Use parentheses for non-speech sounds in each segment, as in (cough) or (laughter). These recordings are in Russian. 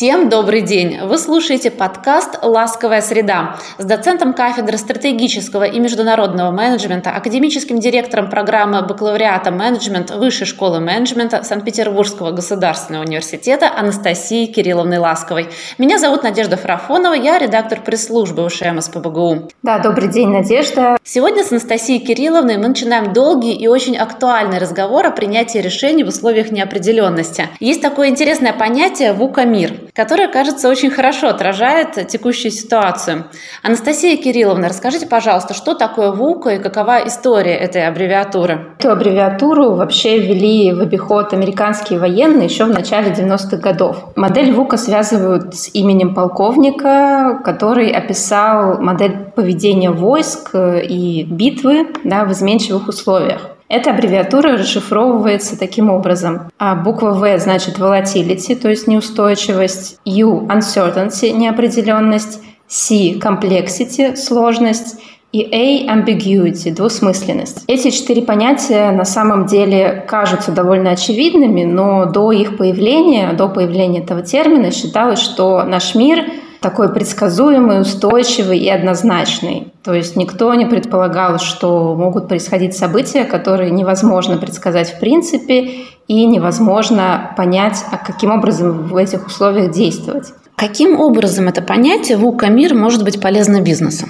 Всем добрый день! Вы слушаете подкаст «Ласковая среда» с доцентом кафедры стратегического и международного менеджмента, академическим директором программы бакалавриата менеджмент Высшей школы менеджмента Санкт-Петербургского государственного университета Анастасией Кирилловной Ласковой. Меня зовут Надежда Фарафонова, я редактор пресс-службы УШМ СПБГУ. Да, добрый день, Надежда. Сегодня с Анастасией Кирилловной мы начинаем долгий и очень актуальный разговор о принятии решений в условиях неопределенности. Есть такое интересное понятие «ВУКа-мир» которая, кажется, очень хорошо отражает текущую ситуацию. Анастасия Кирилловна, расскажите, пожалуйста, что такое ВУКа и какова история этой аббревиатуры? Эту аббревиатуру вообще ввели в обиход американские военные еще в начале 90-х годов. Модель ВУКа связывают с именем полковника, который описал модель поведения войск и битвы да, в изменчивых условиях. Эта аббревиатура расшифровывается таким образом. А буква V значит volatility, то есть неустойчивость, U – uncertainty – неопределенность, C – complexity – сложность, и A – ambiguity – двусмысленность. Эти четыре понятия на самом деле кажутся довольно очевидными, но до их появления, до появления этого термина считалось, что наш мир – такой предсказуемый, устойчивый и однозначный. То есть никто не предполагал, что могут происходить события, которые невозможно предсказать в принципе и невозможно понять, а каким образом в этих условиях действовать. Каким образом это понятие ВУКа мир может быть полезно бизнесу?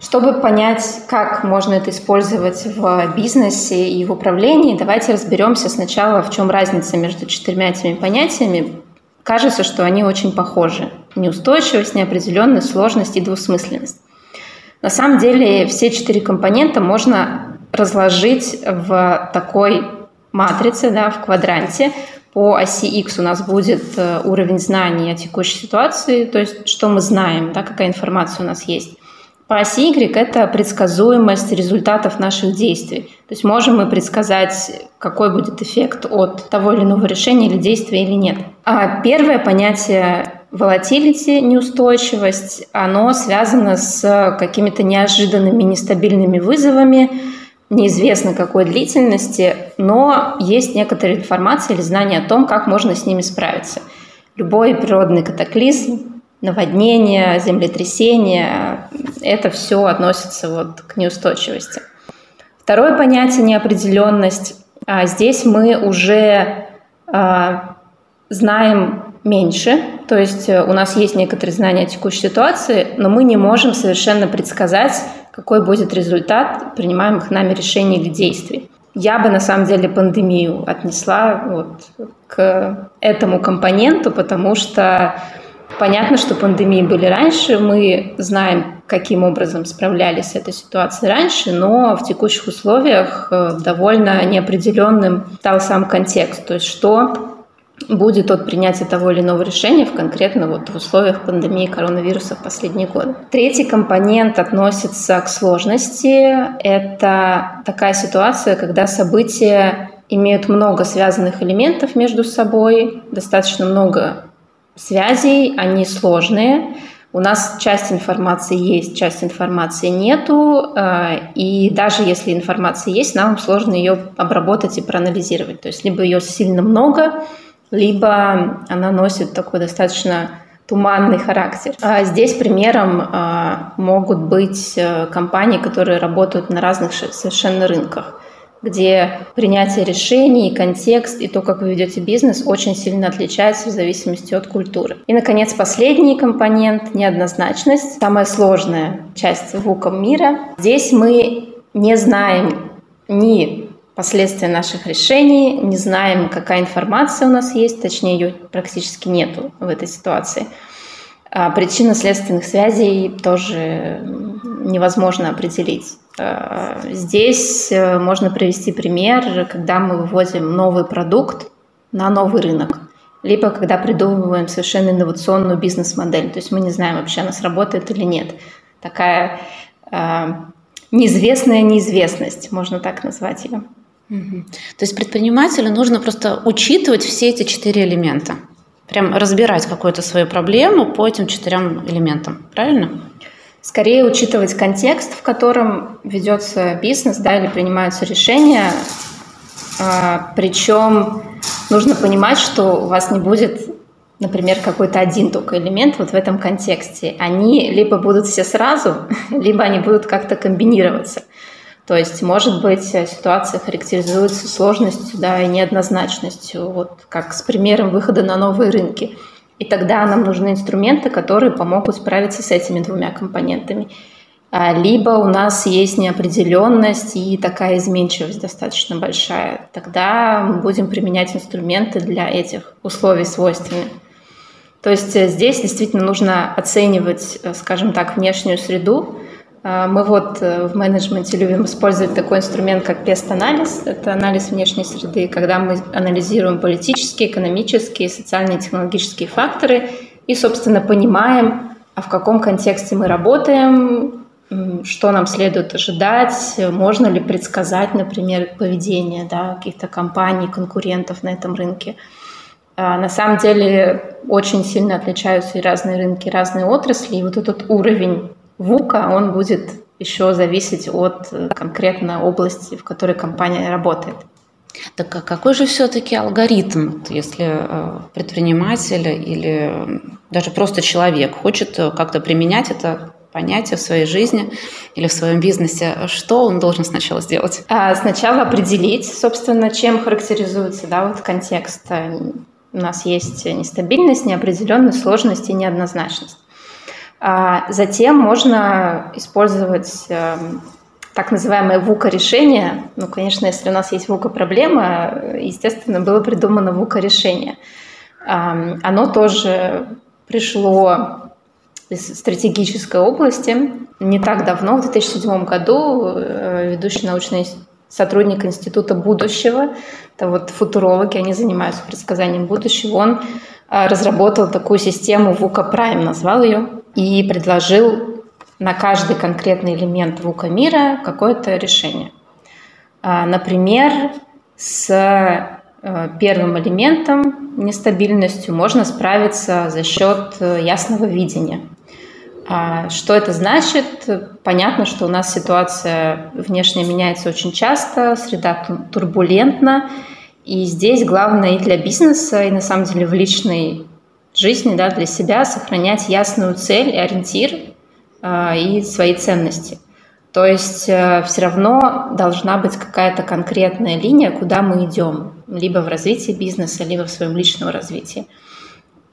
Чтобы понять, как можно это использовать в бизнесе и в управлении, давайте разберемся сначала, в чем разница между четырьмя этими понятиями, Кажется, что они очень похожи. Неустойчивость, неопределенность, сложность и двусмысленность. На самом деле все четыре компонента можно разложить в такой матрице, да, в квадранте. По оси X у нас будет э, уровень знаний о текущей ситуации, то есть что мы знаем, да, какая информация у нас есть. По оси Y это предсказуемость результатов наших действий. То есть можем мы предсказать, какой будет эффект от того или иного решения или действия или нет. А первое понятие volatility, неустойчивость, оно связано с какими-то неожиданными нестабильными вызовами, неизвестно какой длительности, но есть некоторая информация или знание о том, как можно с ними справиться. Любой природный катаклизм наводнения, землетрясения, это все относится вот к неустойчивости. Второе понятие – неопределенность. А здесь мы уже а, знаем меньше, то есть э, у нас есть некоторые знания о текущей ситуации, но мы не можем совершенно предсказать, какой будет результат принимаемых нами решений или действий. Я бы на самом деле пандемию отнесла вот к этому компоненту, потому что Понятно, что пандемии были раньше, мы знаем, каким образом справлялись с этой ситуацией раньше, но в текущих условиях э, довольно неопределенным стал сам контекст, то есть что будет от принятия того или иного решения в конкретно вот в условиях пандемии коронавируса в последние годы. Третий компонент относится к сложности. Это такая ситуация, когда события имеют много связанных элементов между собой, достаточно много связей, они сложные. У нас часть информации есть, часть информации нету, э, и даже если информация есть, нам сложно ее обработать и проанализировать. То есть либо ее сильно много, либо она носит такой достаточно туманный характер. А здесь примером э, могут быть э, компании, которые работают на разных совершенно рынках где принятие решений, контекст и то, как вы ведете бизнес, очень сильно отличается в зависимости от культуры. И, наконец, последний компонент – неоднозначность. Самая сложная часть ВУКом мира. Здесь мы не знаем ни последствия наших решений, не знаем, какая информация у нас есть, точнее, ее практически нету в этой ситуации. А причинно-следственных связей тоже невозможно определить. Э, здесь э, можно привести пример, когда мы выводим новый продукт на новый рынок, либо когда придумываем совершенно инновационную бизнес-модель. То есть мы не знаем вообще, она сработает или нет. Такая э, неизвестная неизвестность, можно так назвать ее. То есть предпринимателю нужно просто учитывать все эти четыре элемента. Прям разбирать какую-то свою проблему по этим четырем элементам, правильно? Скорее учитывать контекст, в котором ведется бизнес, да, или принимаются решения. А, причем нужно понимать, что у вас не будет например, какой-то один только элемент вот в этом контексте, они либо будут все сразу, (laughs) либо они будут как-то комбинироваться. То есть, может быть, ситуация характеризуется сложностью да, и неоднозначностью, вот как с примером выхода на новые рынки. И тогда нам нужны инструменты, которые помогут справиться с этими двумя компонентами. А, либо у нас есть неопределенность и такая изменчивость достаточно большая. Тогда мы будем применять инструменты для этих условий свойственных. То есть э, здесь действительно нужно оценивать, э, скажем так, внешнюю среду. А, мы вот э, в менеджменте любим использовать такой инструмент, как пест-анализ. Это анализ внешней среды, когда мы анализируем политические, экономические, социальные технологические факторы и, собственно, понимаем, а в каком контексте мы работаем, что нам следует ожидать, можно ли предсказать, например, поведение да, каких-то компаний, конкурентов на этом рынке. А, на самом деле очень сильно отличаются и разные рынки, и разные отрасли. И вот этот уровень ВУКа, он будет еще зависеть от э, конкретно области, в которой компания работает. Так а какой же все-таки алгоритм, если э, предприниматель или даже просто человек хочет э, как-то применять это понятие в своей жизни или в своем бизнесе, что он должен сначала сделать? А сначала определить, собственно, чем характеризуется да, вот контекст у нас есть нестабильность, неопределенность, сложность и неоднозначность. А затем можно использовать эм, так называемое ВУКа-решение. Ну, конечно, если у нас есть ВУКа-проблема, естественно, было придумано ВУКа-решение. Оно тоже пришло из стратегической области. Не так давно, в 2007 году, э, ведущий научный сотрудник Института будущего, это вот футурологи, они занимаются предсказанием будущего, он а, разработал такую систему VUCA Prime, назвал ее, и предложил на каждый конкретный элемент VUCA мира какое-то решение. А, например, с э, первым элементом, нестабильностью, можно справиться за счет э, ясного видения. А что это значит? Понятно, что у нас ситуация внешне меняется очень часто, среда турбулентна, и здесь главное и для бизнеса, и на самом деле в личной жизни, да, для себя сохранять ясную цель и ориентир э, и свои ценности. То есть э, все равно должна быть какая-то конкретная линия, куда мы идем, либо в развитии бизнеса, либо в своем личном развитии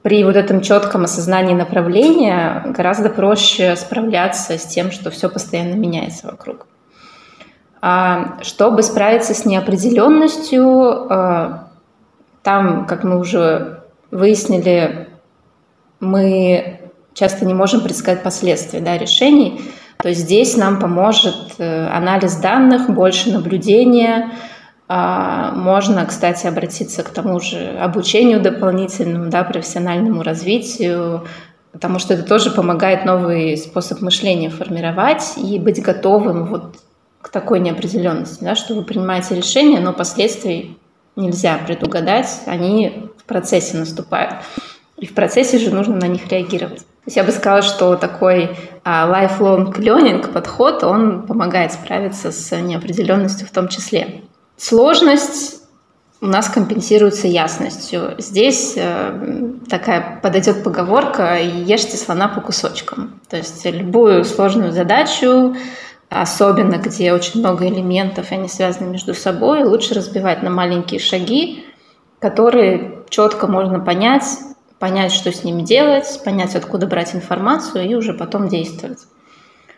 при вот этом четком осознании направления гораздо проще справляться с тем, что все постоянно меняется вокруг. А чтобы справиться с неопределенностью, а, там, как мы уже выяснили, мы часто не можем предсказать последствия да, решений. То здесь нам поможет э, анализ данных, больше наблюдения, а, можно, кстати, обратиться к тому же обучению дополнительному, да, профессиональному развитию, потому что это тоже помогает новый способ мышления формировать и быть готовым вот к такой неопределенности, да, что вы принимаете решение, но последствий нельзя предугадать, они в процессе наступают. И в процессе же нужно на них реагировать. То есть я бы сказала, что такой а, lifelong learning подход, он помогает справиться с неопределенностью в том числе. Сложность у нас компенсируется ясностью. Здесь э, такая подойдет поговорка «ешьте слона по кусочкам». То есть любую сложную задачу, особенно где очень много элементов, и они связаны между собой, лучше разбивать на маленькие шаги, которые четко можно понять, понять, что с ними делать, понять, откуда брать информацию и уже потом действовать.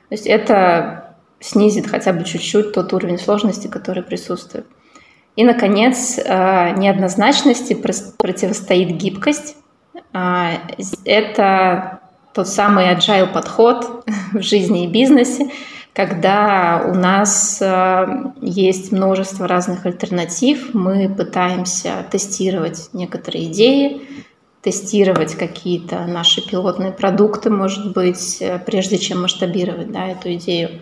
То есть это снизит хотя бы чуть-чуть тот уровень сложности, который присутствует. И, наконец, э, неоднозначности противостоит гибкость. А, это тот самый agile подход (laughs) в жизни и бизнесе, когда у нас э, есть множество разных альтернатив, мы пытаемся тестировать некоторые идеи, тестировать какие-то наши пилотные продукты, может быть, э, прежде чем масштабировать да, эту идею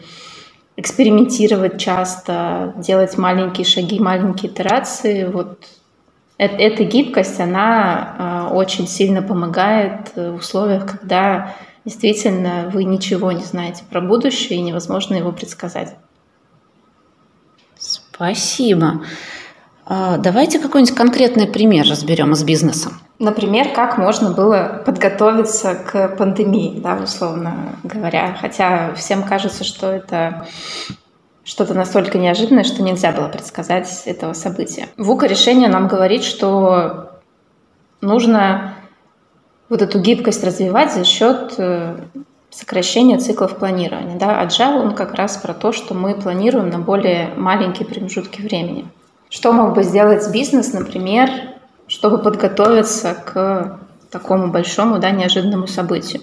экспериментировать часто, делать маленькие шаги, маленькие итерации. Вот эта гибкость, она а, очень сильно помогает в условиях, когда действительно вы ничего не знаете про будущее и невозможно его предсказать. Спасибо. А, давайте какой-нибудь конкретный пример разберем из бизнеса. Например, как можно было подготовиться к пандемии, да, условно говоря. Хотя всем кажется, что это что-то настолько неожиданное, что нельзя было предсказать этого события. ВУКа решение нам говорит, что нужно вот эту гибкость развивать за счет э, сокращения циклов планирования. Да? Agile, он как раз про то, что мы планируем на более маленькие промежутки времени. Что мог бы сделать бизнес, например, чтобы подготовиться к такому большому, да, неожиданному событию?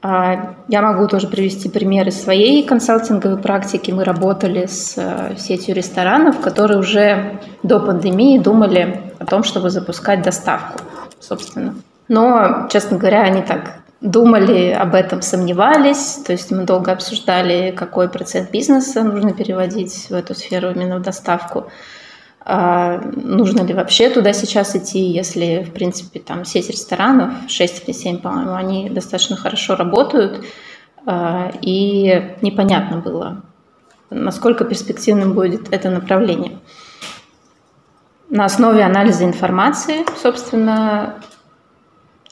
А, я могу тоже привести примеры своей консалтинговой практики. Мы работали с э, сетью ресторанов, которые уже до пандемии думали о том, чтобы запускать доставку, собственно. Но, честно говоря, они так думали об этом, сомневались. То есть мы долго обсуждали, какой процент бизнеса нужно переводить в эту сферу именно в доставку. А нужно ли вообще туда сейчас идти, если, в принципе, там сеть ресторанов, 6 или 7, по-моему, они достаточно хорошо работают, а, и непонятно было, насколько перспективным будет это направление. На основе анализа информации, собственно,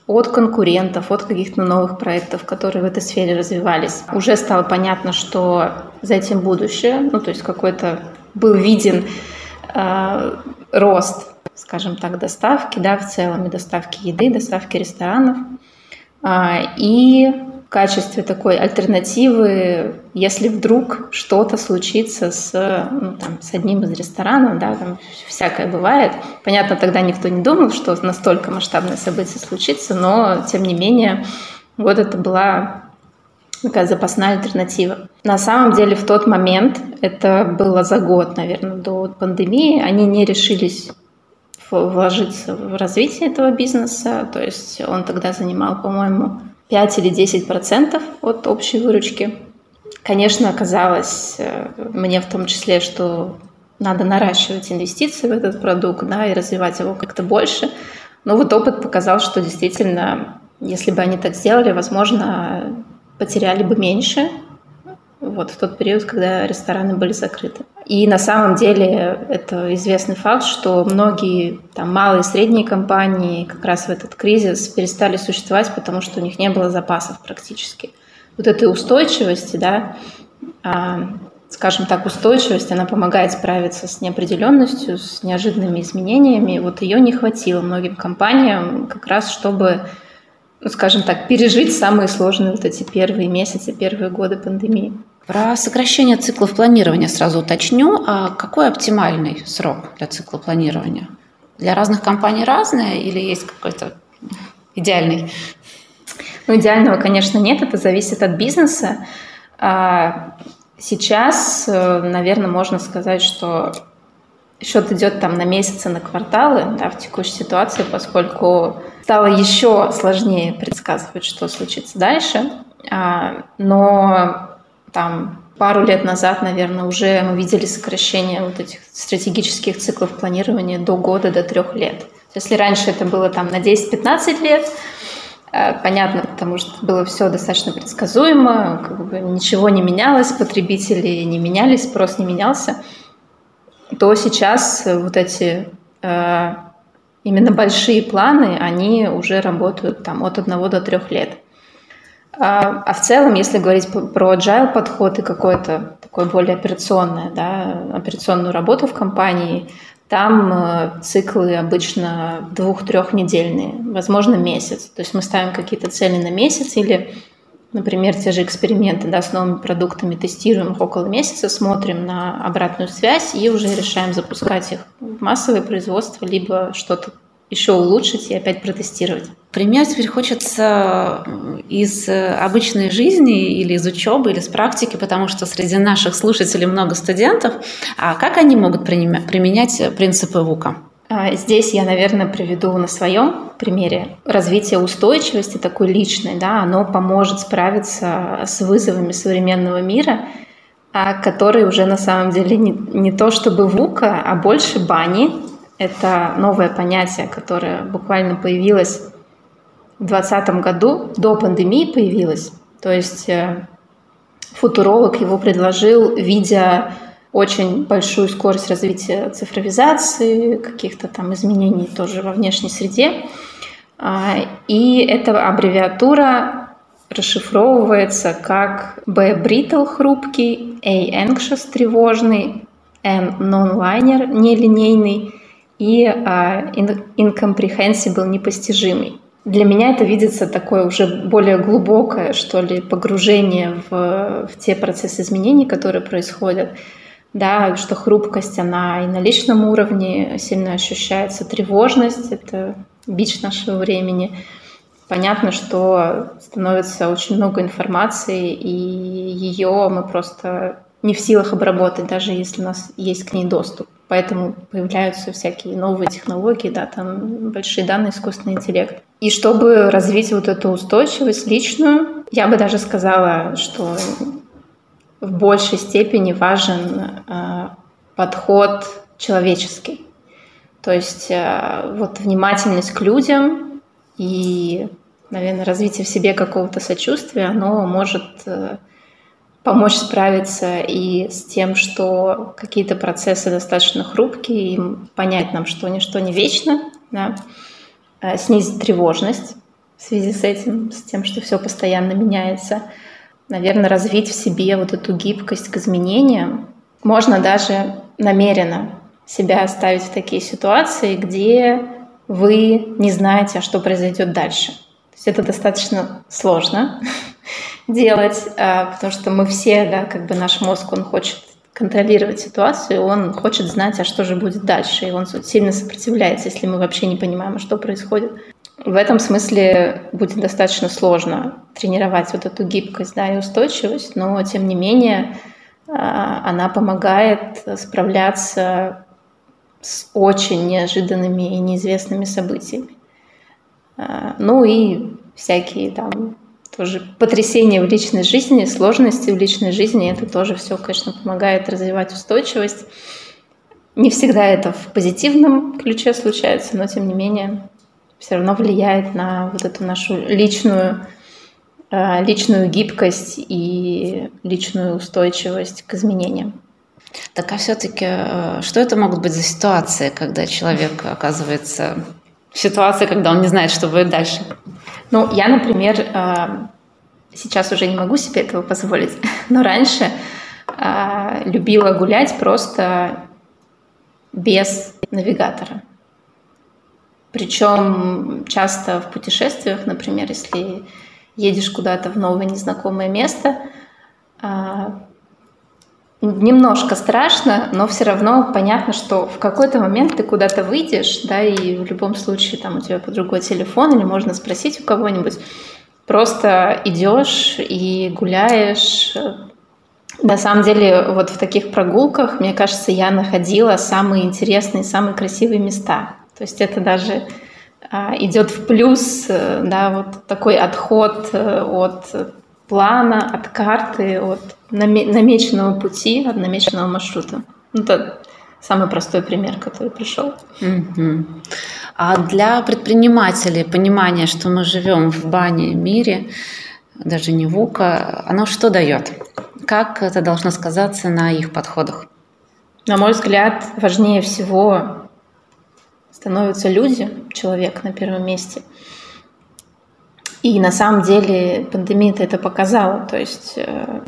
от конкурентов, от каких-то новых проектов, которые в этой сфере развивались. Уже стало понятно, что за этим будущее, ну, то есть какой-то был виден э, рост, скажем так, доставки, да, в целом и доставки еды, доставки ресторанов. Э, и качестве такой альтернативы, если вдруг что-то случится с, ну, там, с одним из ресторанов, да, там всякое бывает. Понятно, тогда никто не думал, что настолько масштабное событие случится, но тем не менее вот это была такая запасная альтернатива. На самом деле в тот момент, это было за год, наверное, до пандемии, они не решились вложиться в развитие этого бизнеса. То есть он тогда занимал, по-моему, 5 или 10 процентов от общей выручки. Конечно, оказалось э, мне в том числе, что надо наращивать инвестиции в этот продукт да, и развивать его как-то больше. Но вот опыт показал, что действительно, если бы они так сделали, возможно, потеряли бы меньше, вот в тот период, когда рестораны были закрыты. И на самом деле это известный факт, что многие там, малые и средние компании как раз в этот кризис перестали существовать, потому что у них не было запасов практически. Вот этой устойчивости, да, а, скажем так, устойчивость, она помогает справиться с неопределенностью, с неожиданными изменениями. Вот ее не хватило многим компаниям как раз, чтобы ну, скажем так, пережить самые сложные вот эти первые месяцы, первые годы пандемии. Про сокращение циклов планирования сразу уточню. А какой оптимальный срок для цикла планирования? Для разных компаний разное или есть какой-то идеальный? Ну, идеального, конечно, нет. Это зависит от бизнеса. А, сейчас, э, наверное, можно сказать, что счет идет там на месяцы, на кварталы да, в текущей ситуации, поскольку стало еще сложнее предсказывать, что случится дальше. А, но там пару лет назад, наверное, уже мы видели сокращение вот этих стратегических циклов планирования до года, до трех лет. Если раньше это было там на 10-15 лет, э, понятно, потому что было все достаточно предсказуемо, как бы ничего не менялось, потребители не менялись, спрос не менялся, то сейчас вот эти э, именно большие планы, они уже работают там от одного до трех лет. А, а в целом, если говорить про agile подход и какое-то такое более операционное, да, операционную работу в компании, там э, циклы обычно двух-трехнедельные, возможно, месяц. То есть мы ставим какие-то цели на месяц или, например, те же эксперименты да, с новыми продуктами, тестируем их около месяца, смотрим на обратную связь и уже решаем запускать их в массовое производство, либо что-то еще улучшить и опять протестировать. Пример теперь хочется из обычной жизни или из учебы, или из практики, потому что среди наших слушателей много студентов. А как они могут применять принципы ВУКа? А, здесь я, наверное, приведу на своем примере развитие устойчивости такой личной, да, оно поможет справиться с вызовами современного мира, а, которые уже на самом деле не, не то чтобы ВУКа, а больше бани, это новое понятие, которое буквально появилось 2020 году, до пандемии появилось. То есть э, футуролог его предложил, видя очень большую скорость развития цифровизации, каких-то там изменений тоже во внешней среде. А, и эта аббревиатура расшифровывается как B brittle хрупкий, A anxious тревожный, N non-liner нелинейный и uh, incomprehensible непостижимый. Для меня это видится такое уже более глубокое, что ли, погружение в, в те процессы изменений, которые происходят. Да, что хрупкость, она и на личном уровне сильно ощущается, тревожность — это бич нашего времени. Понятно, что становится очень много информации, и ее мы просто не в силах обработать, даже если у нас есть к ней доступ. Поэтому появляются всякие новые технологии, да, там большие данные, искусственный интеллект. И чтобы развить вот эту устойчивость личную, я бы даже сказала, что в большей степени важен э, подход человеческий. То есть э, вот внимательность к людям и, наверное, развитие в себе какого-то сочувствия, оно может э, помочь справиться и с тем, что какие-то процессы достаточно хрупкие, и понять нам, что ничто не вечно, да, э, снизить тревожность в связи с этим, с тем, что все постоянно меняется, наверное, развить в себе вот эту гибкость к изменениям. Можно даже намеренно себя ставить в такие ситуации, где вы не знаете, а что произойдет дальше. То есть это достаточно сложно, (laughs) делать, а, потому что мы все, да, как бы наш мозг, он хочет контролировать ситуацию, он хочет знать, а что же будет дальше, и он сильно сопротивляется, если мы вообще не понимаем, а что происходит. В этом смысле будет достаточно сложно тренировать вот эту гибкость да, и устойчивость, но тем не менее а, она помогает справляться с очень неожиданными и неизвестными событиями. Ну и всякие там тоже потрясения в личной жизни, сложности в личной жизни, это тоже все, конечно, помогает развивать устойчивость. Не всегда это в позитивном ключе случается, но тем не менее все равно влияет на вот эту нашу личную, э, личную гибкость и личную устойчивость к изменениям. Так а все-таки э, что это могут быть за ситуации, когда человек оказывается ситуации, когда он не знает, что будет дальше? Ну, я, например, э, сейчас уже не могу себе этого позволить, (laughs) но раньше э, любила гулять просто без навигатора. Причем часто в путешествиях, например, если едешь куда-то в новое незнакомое место, э, немножко страшно, но все равно понятно, что в какой-то момент ты куда-то выйдешь, да, и в любом случае там у тебя под другой телефон, или можно спросить у кого-нибудь, просто идешь и гуляешь. На самом деле, вот в таких прогулках, мне кажется, я находила самые интересные, самые красивые места. То есть это даже а, идет в плюс, э, да, вот такой отход э, от плана, от карты, от намеченного пути, от намеченного маршрута. Ну, это самый простой пример, который пришел. Угу. А для предпринимателей понимание, что мы живем в бане мире, даже не ВУКа, оно что дает? Как это должно сказаться на их подходах? На мой взгляд, важнее всего становятся люди, человек на первом месте – и на самом деле пандемия это показала. То есть э,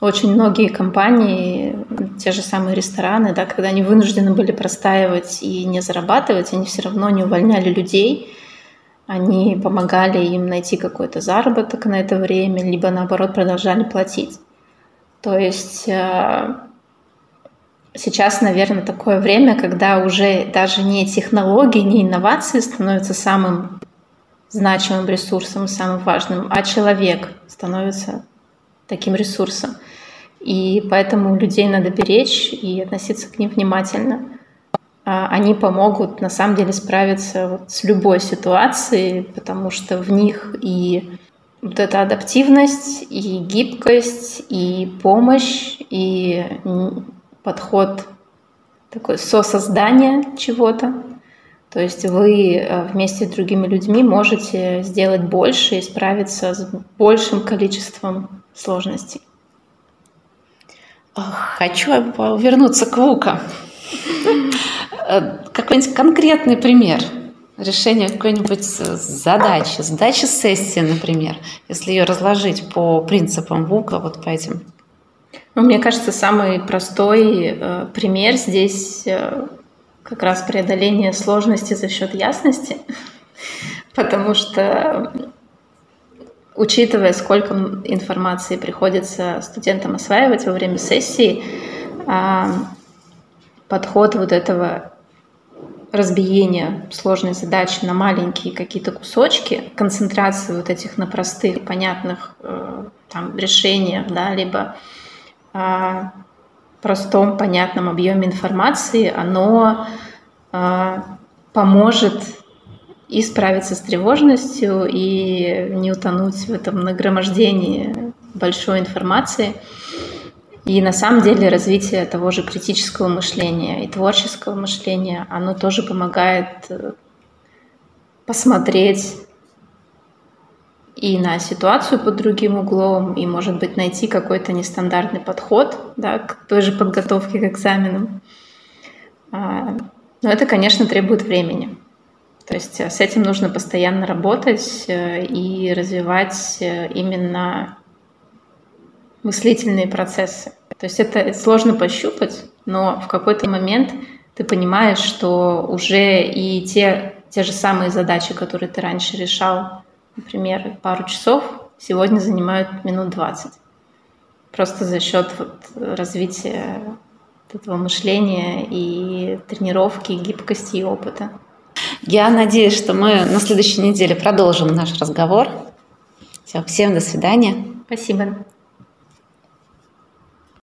очень многие компании, те же самые рестораны, да, когда они вынуждены были простаивать и не зарабатывать, они все равно не увольняли людей, они помогали им найти какой-то заработок на это время, либо наоборот продолжали платить. То есть э, сейчас, наверное, такое время, когда уже даже не технологии, не инновации становятся самым значимым ресурсом, самым важным, а человек становится таким ресурсом. И поэтому людей надо беречь и относиться к ним внимательно. А они помогут на самом деле справиться вот с любой ситуацией, потому что в них и вот эта адаптивность, и гибкость, и помощь, и подход такой сосоздания чего-то. То есть вы э, вместе с другими людьми можете сделать больше и справиться с большим количеством сложностей. Хочу вернуться к ВУКа. Э, какой-нибудь конкретный пример решения какой-нибудь задачи, задачи сессии, например, если ее разложить по принципам ВУКа, вот по этим. Ну, мне кажется, самый простой э, пример здесь как раз преодоление сложности за счет ясности, (laughs) потому что учитывая, сколько информации приходится студентам осваивать во время сессии, а, подход вот этого разбиения сложной задачи на маленькие какие-то кусочки, концентрации вот этих на простых, понятных э, там, решениях, да, либо а, простом, понятном объеме информации, оно а, поможет и справиться с тревожностью, и не утонуть в этом нагромождении большой информации. И на самом деле развитие того же критического мышления и творческого мышления, оно тоже помогает э, посмотреть и на ситуацию под другим углом, и, может быть, найти какой-то нестандартный подход да, к той же подготовке к экзаменам. А, но это, конечно, требует времени. То есть э, с этим нужно постоянно работать э, и развивать э, именно мыслительные процессы. То есть это сложно пощупать, но в какой-то момент ты понимаешь, что уже и те, те же самые задачи, которые ты раньше решал, например, пару часов, сегодня занимают минут 20. Просто за счет вот развития этого мышления и тренировки, гибкости и опыта. Я надеюсь, что мы на следующей неделе продолжим наш разговор. Все, всем до свидания. Спасибо.